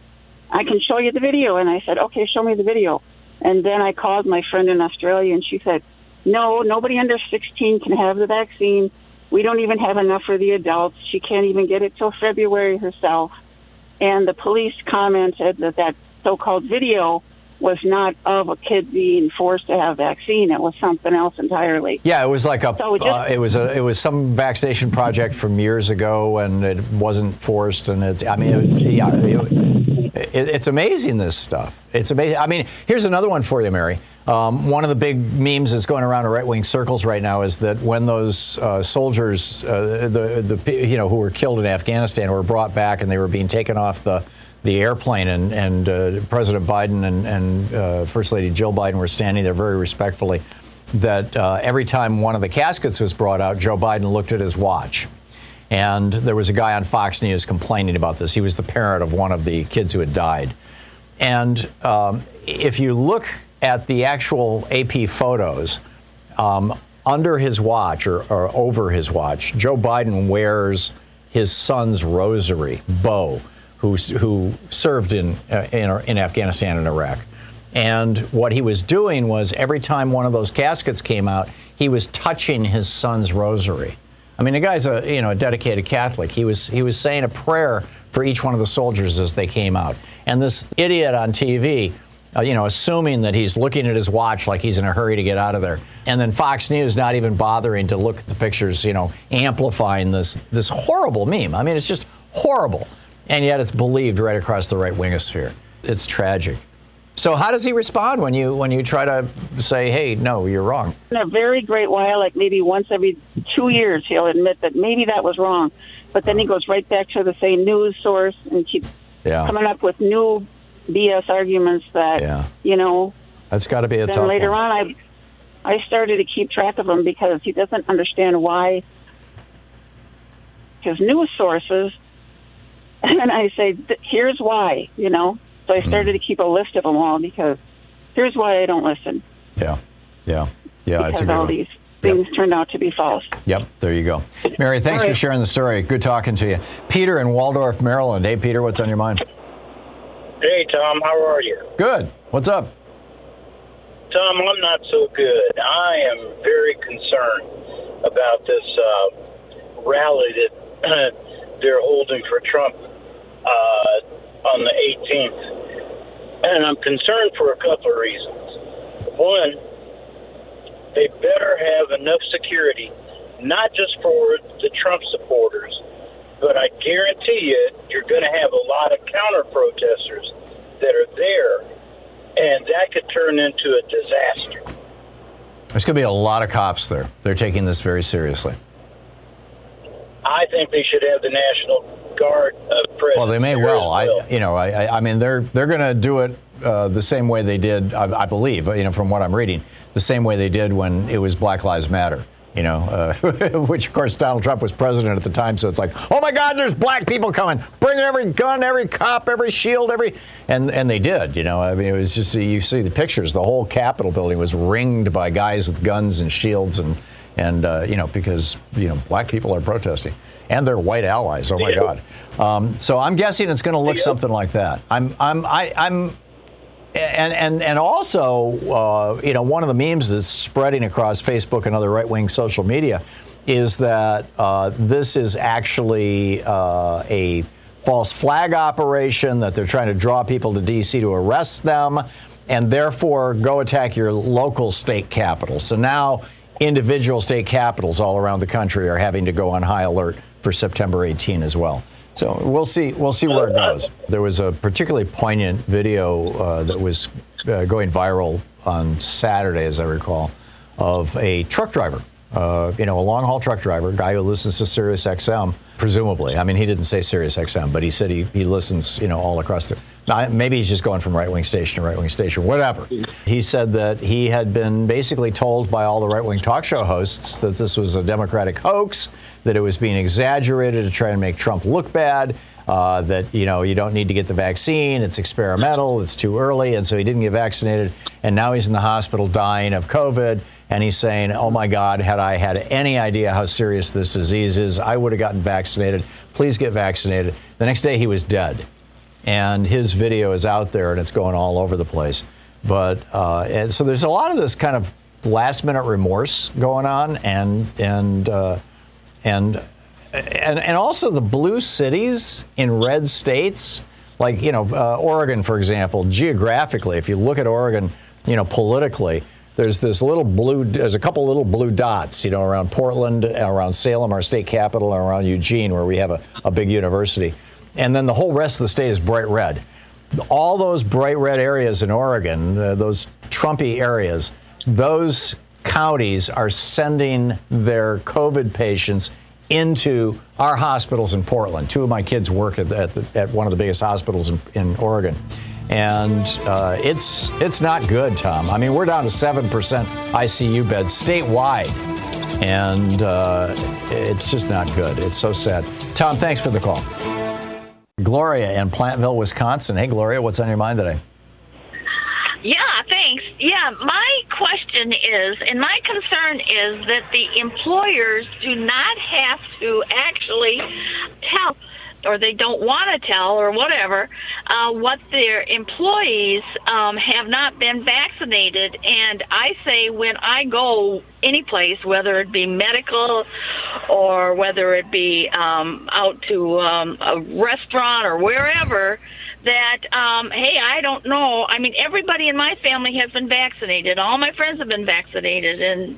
I can show you the video." And I said, "Okay, show me the video." And then I called my friend in Australia, and she said no, nobody under 16 can have the vaccine. We don't even have enough for the adults. She can't even get it till February herself. And the police commented that that so-called video was not of a kid being forced to have a vaccine. It was something else entirely. Yeah, it was like a. So it, just, uh, it, was a. It was some vaccination project from years ago, and it wasn't forced. And it. I mean, it, yeah. It, it's amazing this stuff. It's amazing. I mean, here's another one for you, Mary. Um, one of the big memes that's going around in right-wing circles right now is that when those uh, soldiers, uh, the the you know who were killed in Afghanistan, were brought back and they were being taken off the the airplane, and and uh, President Biden and and uh, First Lady Jill Biden were standing there very respectfully. That uh, every time one of the caskets was brought out, Joe Biden looked at his watch. And there was a guy on Fox News complaining about this. He was the parent of one of the kids who had died. And um, if you look at the actual AP photos, um, under his watch or, or, over his watch, Joe Biden wears his son's rosary, Bo, who, who served in, uh, in, in Afghanistan and Iraq. And what he was doing was every time one of those caskets came out, he was touching his son's rosary. I mean, the guy's a you know a dedicated Catholic. He was he was saying a prayer for each one of the soldiers as they came out. And this idiot on TV uh, you know, assuming that he's looking at his watch like he's in a hurry to get out of there. And then Fox News not even bothering to look at the pictures, you know, amplifying this this horrible meme. I mean, it's just horrible. And yet it's believed right across the right wingosphere. It's tragic. So how does he respond when you when you try to say, "Hey, no, you're wrong"? In a very great while, like maybe once every two years, he'll admit that maybe that was wrong, but then he goes right back to the same news source and keeps yeah. coming up with new BS arguments that yeah. you know. That's got to be a then tough. later one. on, I I started to keep track of him because he doesn't understand why his news sources. And I say, here's why, you know. So I started mm. to keep a list of them all because here's why I don't listen. Yeah, yeah, yeah. Because it's all these things yep. turned out to be false. Yep, there you go. Mary, thanks right. for sharing the story. Good talking to you. Peter in Waldorf, Maryland. Hey, Peter, what's on your mind? Hey, Thom, how are you? Good. What's up? Thom, I'm not so good. I am very concerned about this uh, rally that they're holding for Trump uh, on the 18th. And I'm concerned for a couple of reasons. One, they better have enough security, not just for the Trump supporters, but I guarantee you, you're going to have a lot of counter protesters that are there, and that could turn into a disaster. There's going to be a lot of cops there. They're taking this very seriously. I think they should have the National Guard of. Well, they may well. well. I, you know, I, I mean, they're they're going to do it uh, the same way they did, I, I believe. You know, from what I'm reading, the same way they did when it was Black Lives Matter you know, uh, which of course Donald Trump was president at the time, so it's like, oh my God, there's black people coming, bring every gun, every cop, every shield, every, and and they did, you know, I mean, it was just you see the pictures, the whole Capitol building was ringed by guys with guns and shields, and and uh, you know because you know black people are protesting and they're white allies. Oh my God! Um, so I'm guessing it's going to look something like that. I'm I'm I, I'm and and and also, uh, you know, one of the memes that's spreading across Facebook and other right-wing social media is that uh, this is actually uh, a false flag operation that they're trying to draw people to D.C. to arrest them, and therefore go attack your local state capital. So now individual state capitals all around the country are having to go on high alert for September 18 as well. So we'll see. We'll see where it goes. There was a particularly poignant video uh, that was uh, going viral on Saturday, as I recall, of a truck driver. Uh, you know, a long haul truck driver, guy who listens to Sirius XM, presumably. I mean, he didn't say Sirius XM, but he said he, he listens, you know, all across the. Maybe he's just going from right wing station to right wing station, whatever. He said that he had been basically told by all the right wing talk show hosts that this was a Democratic hoax, that it was being exaggerated to try and make Trump look bad. Uh, that you know you don't need to get the vaccine, it's experimental, it's too early, and so he didn't get vaccinated, and now he's in the hospital dying of COVID, and he's saying, "Oh my God, had I had any idea how serious this disease is, I would have gotten vaccinated. Please get vaccinated." The next day, he was dead and his video is out there and it's going all over the place. But uh, and so there's a lot of this kind of last minute remorse going on, and and uh, and and and also the blue cities in red states, like you know uh, Oregon, for example. Geographically, if you look at Oregon, you know politically. There's this little blue. There's a couple little blue dots, you know, around Portland, around Salem, our state capital, and around Eugene, where we have a, a big university and then the whole rest of the state is bright red. All those bright red areas in Oregon, uh, those Trumpy areas, those counties are sending their COVID patients into our hospitals in Portland. Two of my kids work at, at, the, at one of the biggest hospitals in, in Oregon. And uh, it's, it's not good, Thom. I mean, we're down to 7% ICU beds statewide. And uh, it's just not good. It's so sad. Thom, thanks for the call. Gloria in Platteville, Wisconsin. Hey, Gloria, what's on your mind today? Yeah, thanks. Yeah, my question is, and my concern is that the employers do not have to actually tell or they don't want to tell or whatever uh, what their employees um, have not been vaccinated. And I say when I go any place, whether it be medical or whether it be um, out to um, a restaurant or wherever, that um hey i don't know. I mean everybody in my family has been vaccinated. All my friends have been vaccinated. And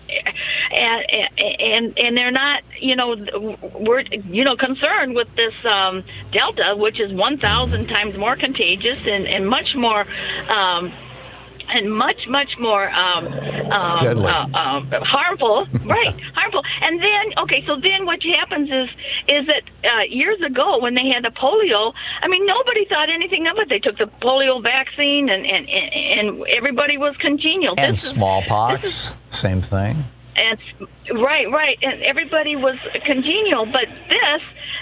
and and and they're not you know we're you know concerned with this um delta which is 1000 times more contagious and and much more um and much much more um, um, Uh, uh, harmful, right? harmful. And then okay, so then what happens is is that uh, years ago when they had the polio, I mean nobody thought anything of it. They took the polio vaccine and and and everybody was congenial. And This is- smallpox, this is- same thing. and right, right, and everybody was congenial. But this,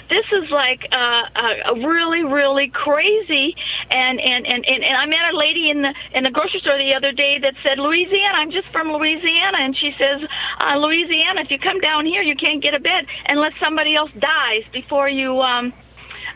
this is like uh, a, really, really crazy. And, and and and and I met a lady in the in the grocery store the other day that said Louisiana. I'm just from Louisiana, and she says uh, Louisiana. If you come down here, you can't get a bed unless somebody else dies before you um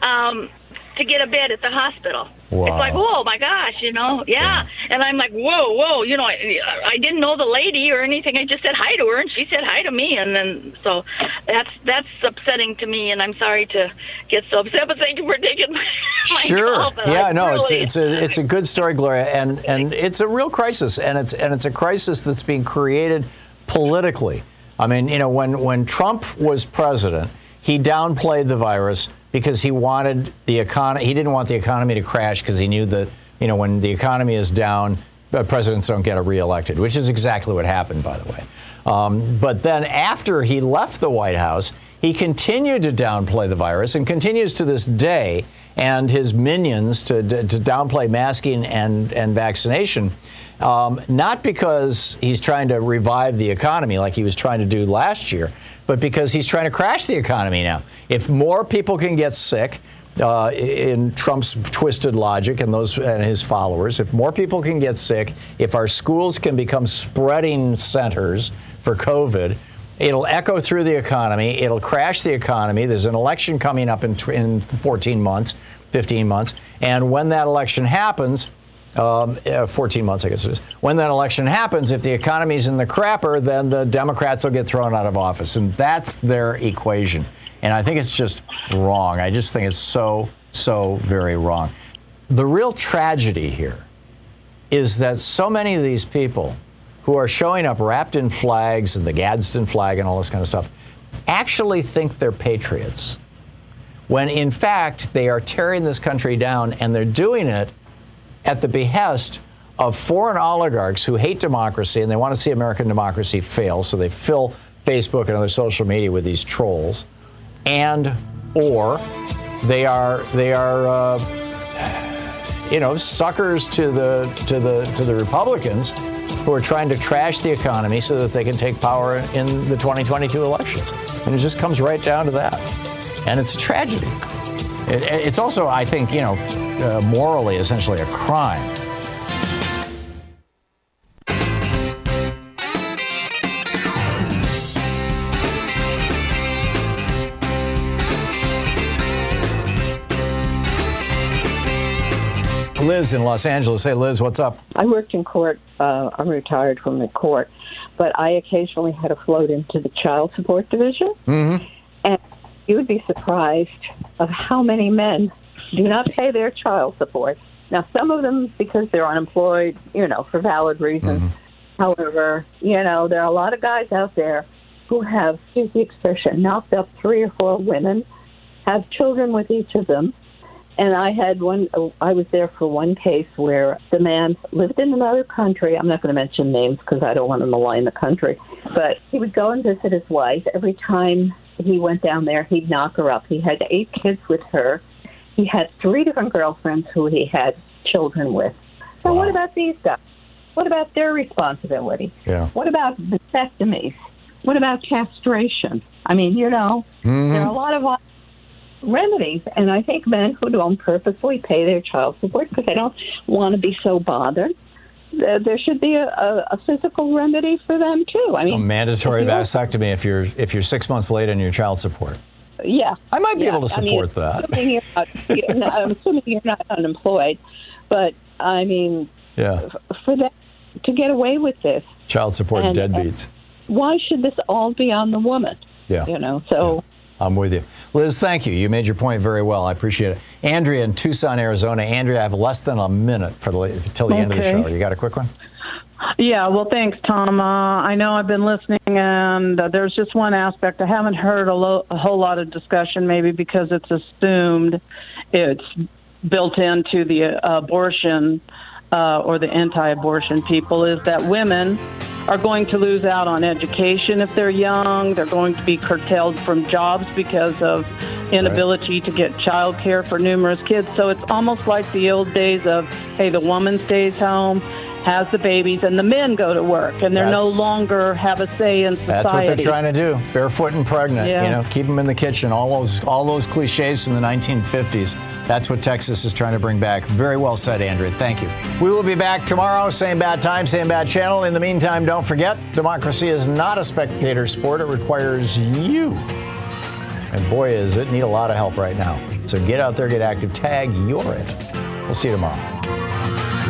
um to get a bed at the hospital. Wow. It's like, oh my gosh, you know, yeah. And I'm like, whoa, whoa, you know, I, I didn't know the lady or anything. I just said hi to her, and she said hi to me, and then so that's that's upsetting to me, and I'm sorry to get so upset, but thank you for taking my, my Sure. call, Yeah, I no, it's it's a it's a good story, Gloria, and and it's a real crisis, and it's and it's a crisis that's being created politically. I mean, you know, when when Trump was president, he downplayed the virus because he wanted the economy. He didn't want the economy to crash because he knew that you know when the economy is down, uh, presidents don't get reelected, which is exactly what happened, by the way. Um, but then after he left the White House, he continued to downplay the virus and continues to this day, and his minions to, to, to downplay masking and, and vaccination. Um, not because he's trying to revive the economy like he was trying to do last year, but because he's trying to crash the economy now. If more people can get sick, uh, in Trump's twisted logic and those and his followers, if more people can get sick, if our schools can become spreading centers for COVID, it'll echo through the economy. It'll crash the economy. There's an election coming up in, in 14 months, 15 months, and when that election happens. Um, uh, 14 months, I guess it is. When that election happens, if the economy's in the crapper, then the Democrats will get thrown out of office. And that's their equation. And I think it's just wrong. I just think it's so, so very wrong. The real tragedy here is that so many of these people who are showing up wrapped in flags and the Gadsden flag and all this kind of stuff actually think they're patriots when in fact they are tearing this country down and they're doing it at the behest of foreign oligarchs who hate democracy and they want to see American democracy fail, so they fill Facebook and other social media with these trolls, and or they are they are uh, you know suckers to the to the to the Republicans who are trying to trash the economy so that they can take power in the 2022 elections, and it just comes right down to that, and it's a tragedy. It, it's also, I think, you know, uh, morally, essentially a crime Liz in Los Angeles. Hey, Liz, what's up? I worked in court. Uh, I'm retired from the court, but I occasionally had to float into the child support division. Mm-hmm. You would be surprised of how many men do not pay their child support. Now, some of them because they're unemployed, you know, for valid reasons. Mm-hmm. However, you know, there are a lot of guys out there who have, excuse the expression, knocked up three or four women, have children with each of them, and I had one, I was there for one case where the man lived in another country. I'm not going to mention names because I don't want to malign the country. But he would go and visit his wife. Every time he went down there, he'd knock her up. He had eight kids with her. He had three different girlfriends who he had children with. So, what about these guys? What about their responsibility? Yeah. What about vasectomies? What about castration? I mean, you know, Mhm. there are a lot of remedies. And I think men who don't purposely pay their child support because they don't want to be so bothered, there there should be a, a, physical remedy for them too. I mean, A mandatory vasectomy if you're if you're six months late on your child support. Yeah, I might be yeah. able to I mean, support that. Assuming you're not, you're not, I'm assuming you're not unemployed, but I mean, Yeah, for them to get away with this, child support And- deadbeats. why should this all be on the woman? Yeah. You know, so. I'm with you. Liz, thank you. You made your point very well. I appreciate it. Andrea in Tucson, Arizona. Andrea, I have less than a minute for the till the end of the show. You got a quick one? Yeah, well, thanks, Thom. Uh, I know I've been listening, and uh, there's just one aspect I haven't heard a, lo- a whole lot of discussion, maybe because it's assumed it's built into the uh, abortion uh, or the anti-abortion people, is that women are going to lose out on education if they're young. They're going to be curtailed from jobs because of inability to get child care for numerous kids. So it's almost like the old days of, hey, the woman stays home, has the babies, and the men go to work, and they're That's- no longer have a say in society. That's what they're trying to do. Barefoot and pregnant. Yeah. You know, keep them in the kitchen. All those all those cliches from the 1950s. That's what Texas is trying to bring back. Very well said, Andrea. Thank you. We will be back tomorrow, same bad time, same bad channel. In the meantime, don't forget, democracy is not a spectator sport. It requires you. And boy, is it need a lot of help right now. So get out there, get active, tag, you're it. We'll see you tomorrow.